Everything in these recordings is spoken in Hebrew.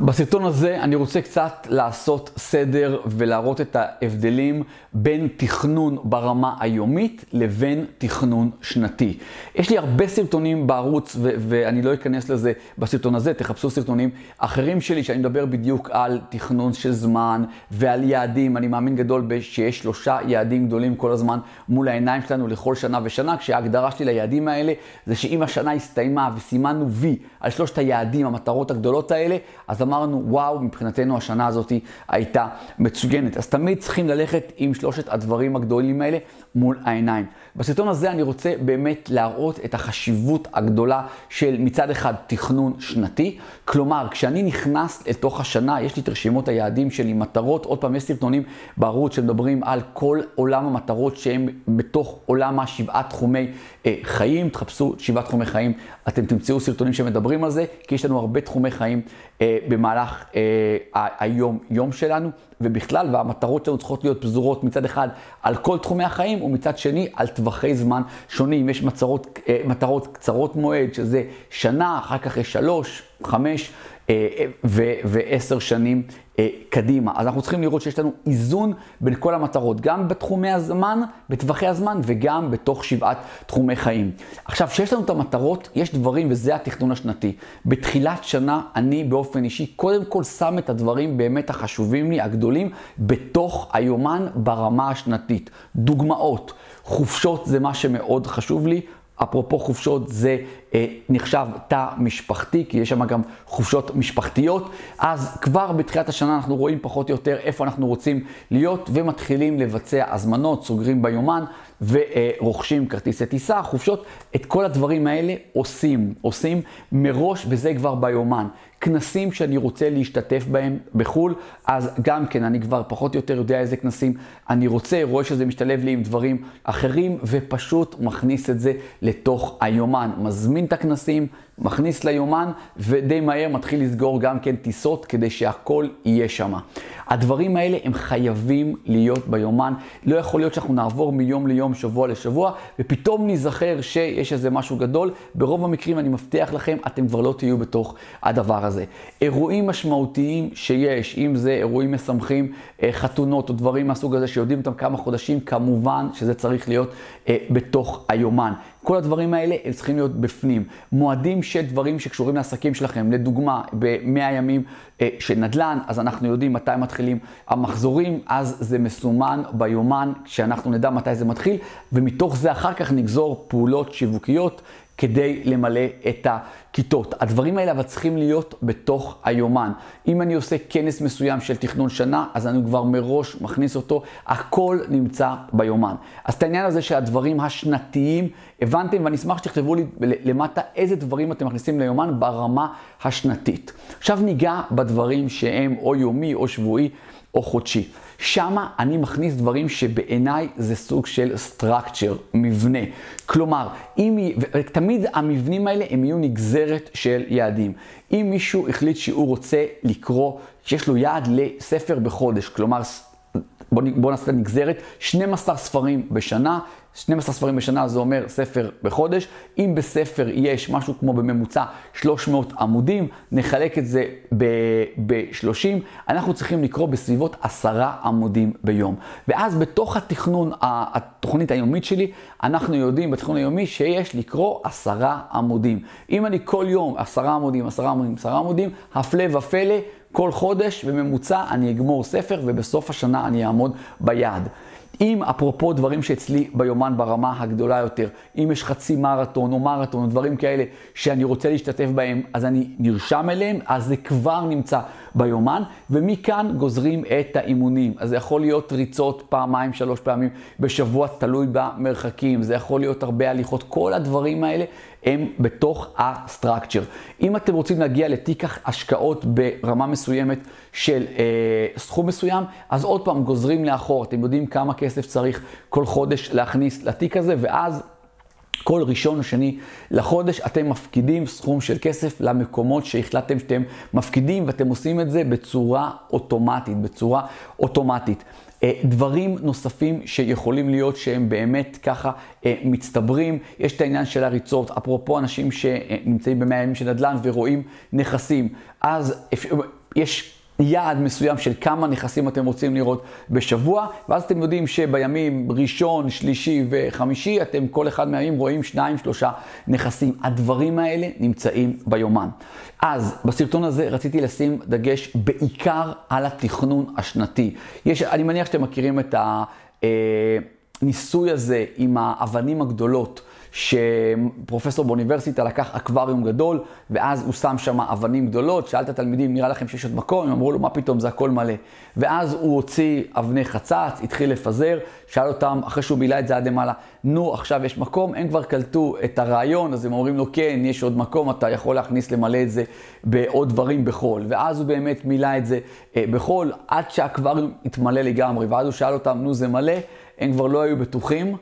בסרטון הזה אני רוצה קצת לעשות סדר ולהראות את ההבדלים בין תכנון ברמה היומית לבין תכנון שנתי. יש לי הרבה סרטונים בערוץ ו- ואני לא אכנס לזה בסרטון הזה, תחפשו סרטונים אחרים שלי שאני מדבר בדיוק על תכנון של זמן ועל יעדים. אני מאמין גדול שיש שלושה יעדים גדולים כל הזמן מול העיניים שלנו לכל שנה ושנה, כשההגדרה שלי ליעדים האלה זה שאם השנה הסתיימה וסימנו וי על שלושת היעדים, המטרות הגדולות האלה, אז אמרנו, וואו, מבחינתנו השנה הזאת הייתה מצוינת. אז תמיד צריכים ללכת עם שלושת הדברים הגדולים האלה מול העיניים. בסרטון הזה אני רוצה באמת להראות את החשיבות הגדולה של מצד אחד תכנון שנתי. כלומר, כשאני נכנס לתוך השנה, יש לי את רשימות היעדים שלי, מטרות, עוד פעם, יש סרטונים בערוץ שמדברים על כל עולם המטרות שהם בתוך עולם השבעה תחומי אה, חיים. תחפשו שבעה תחומי חיים, אתם תמצאו סרטונים שמדברים על זה, כי יש לנו הרבה תחומי חיים אה, במהלך אה, היום יום שלנו, ובכלל, והמטרות שלנו צריכות להיות פזורות מצד אחד על כל תחומי החיים, ומצד שני על טווחי זמן שונים. יש מצרות, אה, מטרות קצרות מועד, שזה שנה, אחר כך יש שלוש, חמש ועשר שנים קדימה. אז אנחנו צריכים לראות שיש לנו איזון בין כל המטרות, גם בתחומי הזמן, בטווחי הזמן, וגם בתוך שבעת תחומי חיים. עכשיו, כשיש לנו את המטרות, יש דברים, וזה התכנון השנתי. בתחילת שנה, אני באופן אישי, קודם כל שם את הדברים באמת החשובים לי, הגדולים, בתוך היומן ברמה השנתית. דוגמאות, חופשות זה מה שמאוד חשוב לי. אפרופו חופשות, זה אה, נחשב תא משפחתי, כי יש שם גם חופשות משפחתיות. אז כבר בתחילת השנה אנחנו רואים פחות או יותר איפה אנחנו רוצים להיות, ומתחילים לבצע הזמנות, סוגרים ביומן, ורוכשים כרטיסי טיסה, חופשות. את כל הדברים האלה עושים, עושים מראש, וזה כבר ביומן. כנסים שאני רוצה להשתתף בהם בחו"ל, אז גם כן, אני כבר פחות או יותר יודע איזה כנסים אני רוצה, רואה שזה משתלב לי עם דברים אחרים, ופשוט מכניס את זה לתוך היומן. מזמין את הכנסים, מכניס ליומן, ודי מהר מתחיל לסגור גם כן טיסות כדי שהכל יהיה שם. הדברים האלה הם חייבים להיות ביומן. לא יכול להיות שאנחנו נעבור מיום ליום, שבוע לשבוע, ופתאום ניזכר שיש איזה משהו גדול. ברוב המקרים, אני מבטיח לכם, אתם כבר לא תהיו בתוך הדבר הזה. אירועים משמעותיים שיש, אם זה אירועים משמחים, אה, חתונות או דברים מהסוג הזה שיודעים אותם כמה חודשים, כמובן שזה צריך להיות אה, בתוך היומן. כל הדברים האלה הם צריכים להיות בפנים. מועדים של דברים שקשורים לעסקים שלכם, לדוגמה, ב-100 ימים אה, של נדל"ן, אז אנחנו יודעים מתי מתחילים המחזורים, אז זה מסומן ביומן, שאנחנו נדע מתי זה מתחיל, ומתוך זה אחר כך נגזור פעולות שיווקיות. כדי למלא את הכיתות. הדברים האלה אבל צריכים להיות בתוך היומן. אם אני עושה כנס מסוים של תכנון שנה, אז אני כבר מראש מכניס אותו, הכל נמצא ביומן. אז את העניין הזה שהדברים השנתיים, הבנתם, ואני אשמח שתכתבו לי למטה איזה דברים אתם מכניסים ליומן ברמה השנתית. עכשיו ניגע בדברים שהם או יומי או שבועי או חודשי. שמה אני מכניס דברים שבעיניי זה סוג של structure, מבנה. כלומר, אם, תמיד המבנים האלה הם יהיו נגזרת של יעדים. אם מישהו החליט שהוא רוצה לקרוא, שיש לו יעד לספר בחודש, כלומר, בוא, בוא נעשה את הנגזרת, 12 ספרים בשנה, 12 ספרים בשנה זה אומר ספר בחודש. אם בספר יש משהו כמו בממוצע 300 עמודים, נחלק את זה ב-30, אנחנו צריכים לקרוא בסביבות 10 עמודים ביום. ואז בתוך התכנון, התוכנית היומית שלי, אנחנו יודעים בתכנון היומי שיש לקרוא 10 עמודים. אם אני כל יום 10 עמודים, 10 עמודים, 10 עמודים, הפלא ופלא, כל חודש בממוצע אני אגמור ספר ובסוף השנה אני אעמוד ביעד. אם אפרופו דברים שאצלי ביומן ברמה הגדולה יותר, אם יש חצי מרתון או מרתון או דברים כאלה שאני רוצה להשתתף בהם, אז אני נרשם אליהם, אז זה כבר נמצא ביומן, ומכאן גוזרים את האימונים. אז זה יכול להיות ריצות פעמיים, שלוש פעמים בשבוע, תלוי במרחקים, זה יכול להיות הרבה הליכות, כל הדברים האלה הם בתוך הסטרקצ'ר. אם אתם רוצים להגיע לתיק השקעות ברמה מסוימת של אה, סכום מסוים, אז עוד פעם גוזרים לאחור, אתם יודעים כמה כסף צריך כל חודש להכניס לתיק הזה, ואז כל ראשון או שני לחודש אתם מפקידים סכום של כסף למקומות שהחלטתם שאתם מפקידים, ואתם עושים את זה בצורה אוטומטית, בצורה אוטומטית. אה, דברים נוספים שיכולים להיות שהם באמת ככה אה, מצטברים, יש את העניין של הריצות, אפרופו אנשים שנמצאים במאה ימים של נדל"ן ורואים נכסים, אז יש יעד מסוים של כמה נכסים אתם רוצים לראות בשבוע, ואז אתם יודעים שבימים ראשון, שלישי וחמישי, אתם כל אחד מהימים רואים שניים, שלושה נכסים. הדברים האלה נמצאים ביומן. אז בסרטון הזה רציתי לשים דגש בעיקר על התכנון השנתי. יש, אני מניח שאתם מכירים את הניסוי הזה עם האבנים הגדולות. שפרופסור באוניברסיטה לקח אקווריום גדול, ואז הוא שם שם אבנים גדולות, שאל את התלמידים, נראה לכם שיש עוד מקום? הם אמרו לו, מה פתאום, זה הכל מלא. ואז הוא הוציא אבני חצץ, התחיל לפזר, שאל אותם, אחרי שהוא מילא את זה עד למעלה, נו, עכשיו יש מקום? הם כבר קלטו את הרעיון, אז הם אומרים לו, כן, יש עוד מקום, אתה יכול להכניס, למלא את זה בעוד דברים בחול. ואז הוא באמת מילא את זה אה, בחול, עד שהאקווריום התמלא לגמרי, ואז הוא שאל אותם, נו, זה מלא? הם כבר לא היו בטוחים.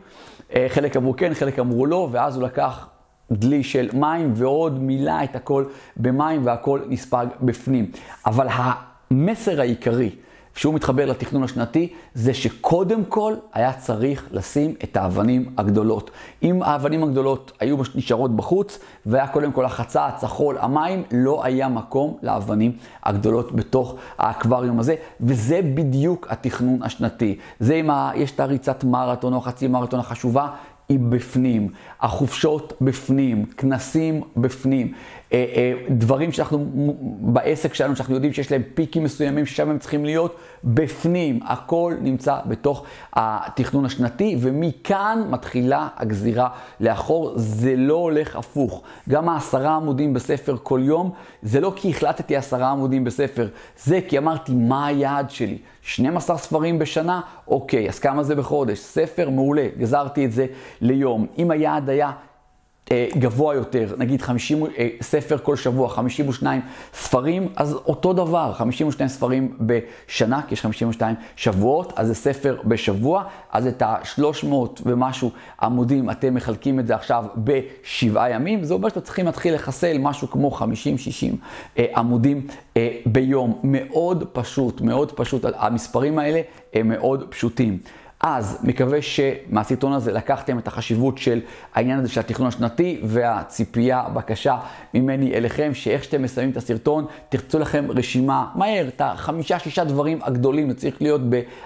אה, חלק אמרו כן, חלק אמרו לא, ואז הוא לקח דלי של מים ועוד מילא את הכל במים והכל נספג בפנים. אבל המסר העיקרי שהוא מתחבר לתכנון השנתי, זה שקודם כל היה צריך לשים את האבנים הגדולות. אם האבנים הגדולות היו נשארות בחוץ, והיה קודם כל החצץ, החול, המים, לא היה מקום לאבנים הגדולות בתוך האקווריום הזה, וזה בדיוק התכנון השנתי. זה אם יש את הריצת מרתון או חצי מרתון החשובה, היא בפנים, החופשות בפנים, כנסים בפנים, אה, אה, דברים שאנחנו, בעסק שלנו, שאנחנו יודעים שיש להם פיקים מסוימים ששם הם צריכים להיות בפנים, הכל נמצא בתוך התכנון השנתי, ומכאן מתחילה הגזירה לאחור, זה לא הולך הפוך. גם העשרה עמודים בספר כל יום, זה לא כי החלטתי עשרה עמודים בספר, זה כי אמרתי, מה היעד שלי? 12 ספרים בשנה? אוקיי, אז כמה זה בחודש? ספר מעולה, גזרתי את זה ליום. אם היעד היה אה, גבוה יותר, נגיד 50, אה, ספר כל שבוע, 52 ספרים, אז אותו דבר, 52 ספרים בשנה, כי יש 52 שבועות, אז זה ספר בשבוע, אז את ה-300 ומשהו עמודים, אתם מחלקים את זה עכשיו בשבעה ימים, וזה אומר שאתם צריכים להתחיל לחסל משהו כמו 50-60 אה, עמודים ביום. מאוד פשוט, מאוד פשוט, המספרים האלה הם מאוד פשוטים. אז מקווה שמהסרטון הזה לקחתם את החשיבות של העניין הזה של התכנון השנתי והציפייה, בקשה ממני אליכם, שאיך שאתם מסיימים את הסרטון, תרצו לכם רשימה מהר, את החמישה, שישה דברים הגדולים, זה צריך להיות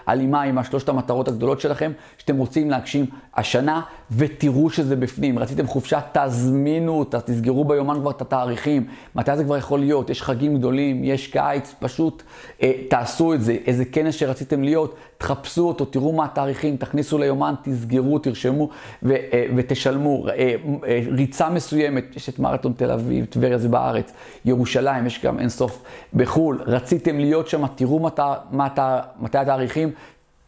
בהלימה עם השלושת המטרות הגדולות שלכם, שאתם רוצים להגשים השנה, ותראו שזה בפנים. רציתם חופשה, תזמינו אותה, תסגרו ביומן כבר את התאריכים, מתי זה כבר יכול להיות, יש חגים גדולים, יש קיץ, פשוט אה, תעשו את זה. איזה כנס שרציתם להיות, תחפשו אותו, תראו מה התאריכים, תכניסו ליומן, תסגרו, תרשמו ו, אה, ותשלמו. אה, אה, ריצה מסוימת, יש את מרתון תל אביב, טבריה זה בארץ, ירושלים, יש גם אינסוף בחו"ל. רציתם להיות שם, תראו מתי, מתי התאריכים,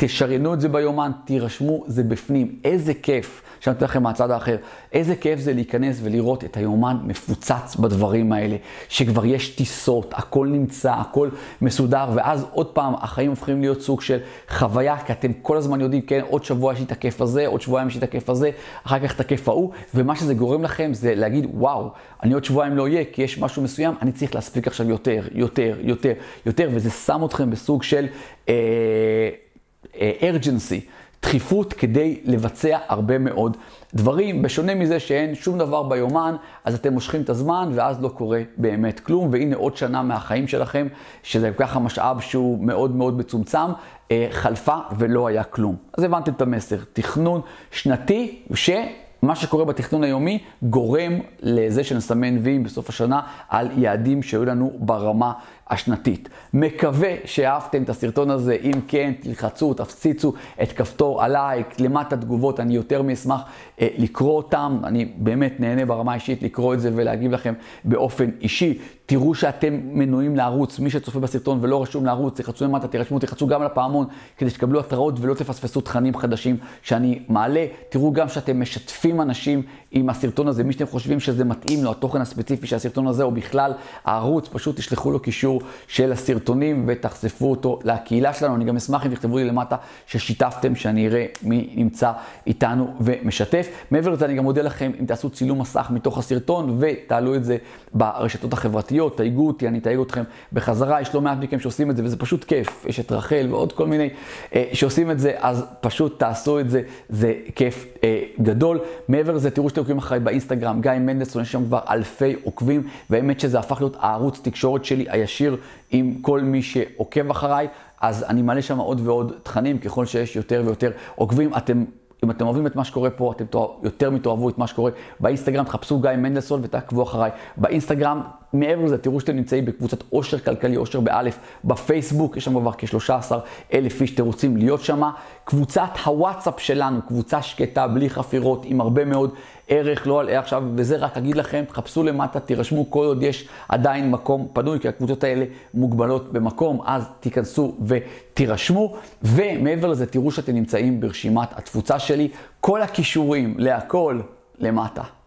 תשריינו את זה ביומן, תירשמו, זה בפנים. איזה כיף, שאני אתן לכם מהצד האחר, איזה כיף זה להיכנס ולראות את היומן מפוצץ בדברים האלה, שכבר יש טיסות, הכל נמצא, הכל מסודר, ואז עוד פעם, החיים הופכים להיות סוג של חוויה, כי אתם כל הזמן יודעים, כן, עוד שבוע יש לי את הכיף הזה, עוד שבועיים יש לי את הכיף הזה, אחר כך את הכיף ההוא, ומה שזה גורם לכם זה להגיד, וואו, אני עוד שבועיים לא אהיה, כי יש משהו מסוים, אני צריך להספיק עכשיו יותר, יותר, יותר, יותר, וזה שם אתכם בסוג של... אה, urgency, דחיפות כדי לבצע הרבה מאוד דברים. בשונה מזה שאין שום דבר ביומן, אז אתם מושכים את הזמן ואז לא קורה באמת כלום. והנה עוד שנה מהחיים שלכם, שזה ככה משאב שהוא מאוד מאוד מצומצם, אה, חלפה ולא היה כלום. אז הבנתם את המסר. תכנון שנתי, ש... מה שקורה בתכנון היומי גורם לזה שנסמן ויים בסוף השנה על יעדים שהיו לנו ברמה השנתית. מקווה שאהבתם את הסרטון הזה, אם כן, תלחצו, תפציצו את כפתור הלייק, למטה תגובות, אני יותר מאשמח אה, לקרוא אותם, אני באמת נהנה ברמה האישית לקרוא את זה ולהגיב לכם באופן אישי. תראו שאתם מנויים לערוץ, מי שצופה בסרטון ולא רשום לערוץ, תחצו למטה, תירשמו, תחצו גם לפעמון כדי שתקבלו התראות ולא תפספסו תכנים חדשים שאני מעלה. תראו גם שאתם משתפים אנשים עם הסרטון הזה, מי שאתם חושבים שזה מתאים לו, התוכן הספציפי של הסרטון הזה, או בכלל הערוץ, פשוט תשלחו לו קישור של הסרטונים ותחשפו אותו לקהילה שלנו. אני גם אשמח אם תכתבו לי למטה ששיתפתם, שאני אראה מי נמצא איתנו ומשתף. מעבר לזה, אני גם מודה לכם אם תעשו צילום מסך מתוך הסרטון ותעלו את זה ברשתות החברתיות, תייגו אותי, אני אתייג אתכם בחזרה. יש לא מעט מכם שעושים את זה וזה פשוט כיף. יש את רחל ועוד כל מיני אה, שעושים את זה, אז פשוט תעשו את זה, זה כיף אה, גדול. מעבר לזה, תראו שאתם עוקבים אחריי באינסטגרם, גיא מנדלסון, יש שם כבר אלפי עוקבים, והאמת שזה הפך להיות הערוץ תקשורת שלי הישיר עם כל מי שעוקב אחריי, אז אני מעלה שם עוד ועוד תכנים, ככל שיש יותר ויותר עוקבים. אתם אם אתם אוהבים את מה שקורה פה, אתם יותר מתאהבו את מה שקורה באינסטגרם, תחפשו גיא מנדלסון ותעקבו אחריי באינסטגרם. מעבר לזה, תראו שאתם נמצאים בקבוצת עושר כלכלי, עושר באלף, בפייסבוק, יש שם כבר כ-13 אלף איש, אתם רוצים להיות שם. קבוצת הוואטסאפ שלנו, קבוצה שקטה, בלי חפירות, עם הרבה מאוד ערך, לא עליה עכשיו, וזה רק אגיד לכם, תחפשו למטה, תירשמו כל עוד יש עדיין מקום פנוי, כי הקבוצות האלה מוגבלות במקום, אז תיכנסו ותירשמו. ומעבר לזה, תראו שאתם נמצאים ברשימת התפוצה שלי, כל הכישורים להכל למטה.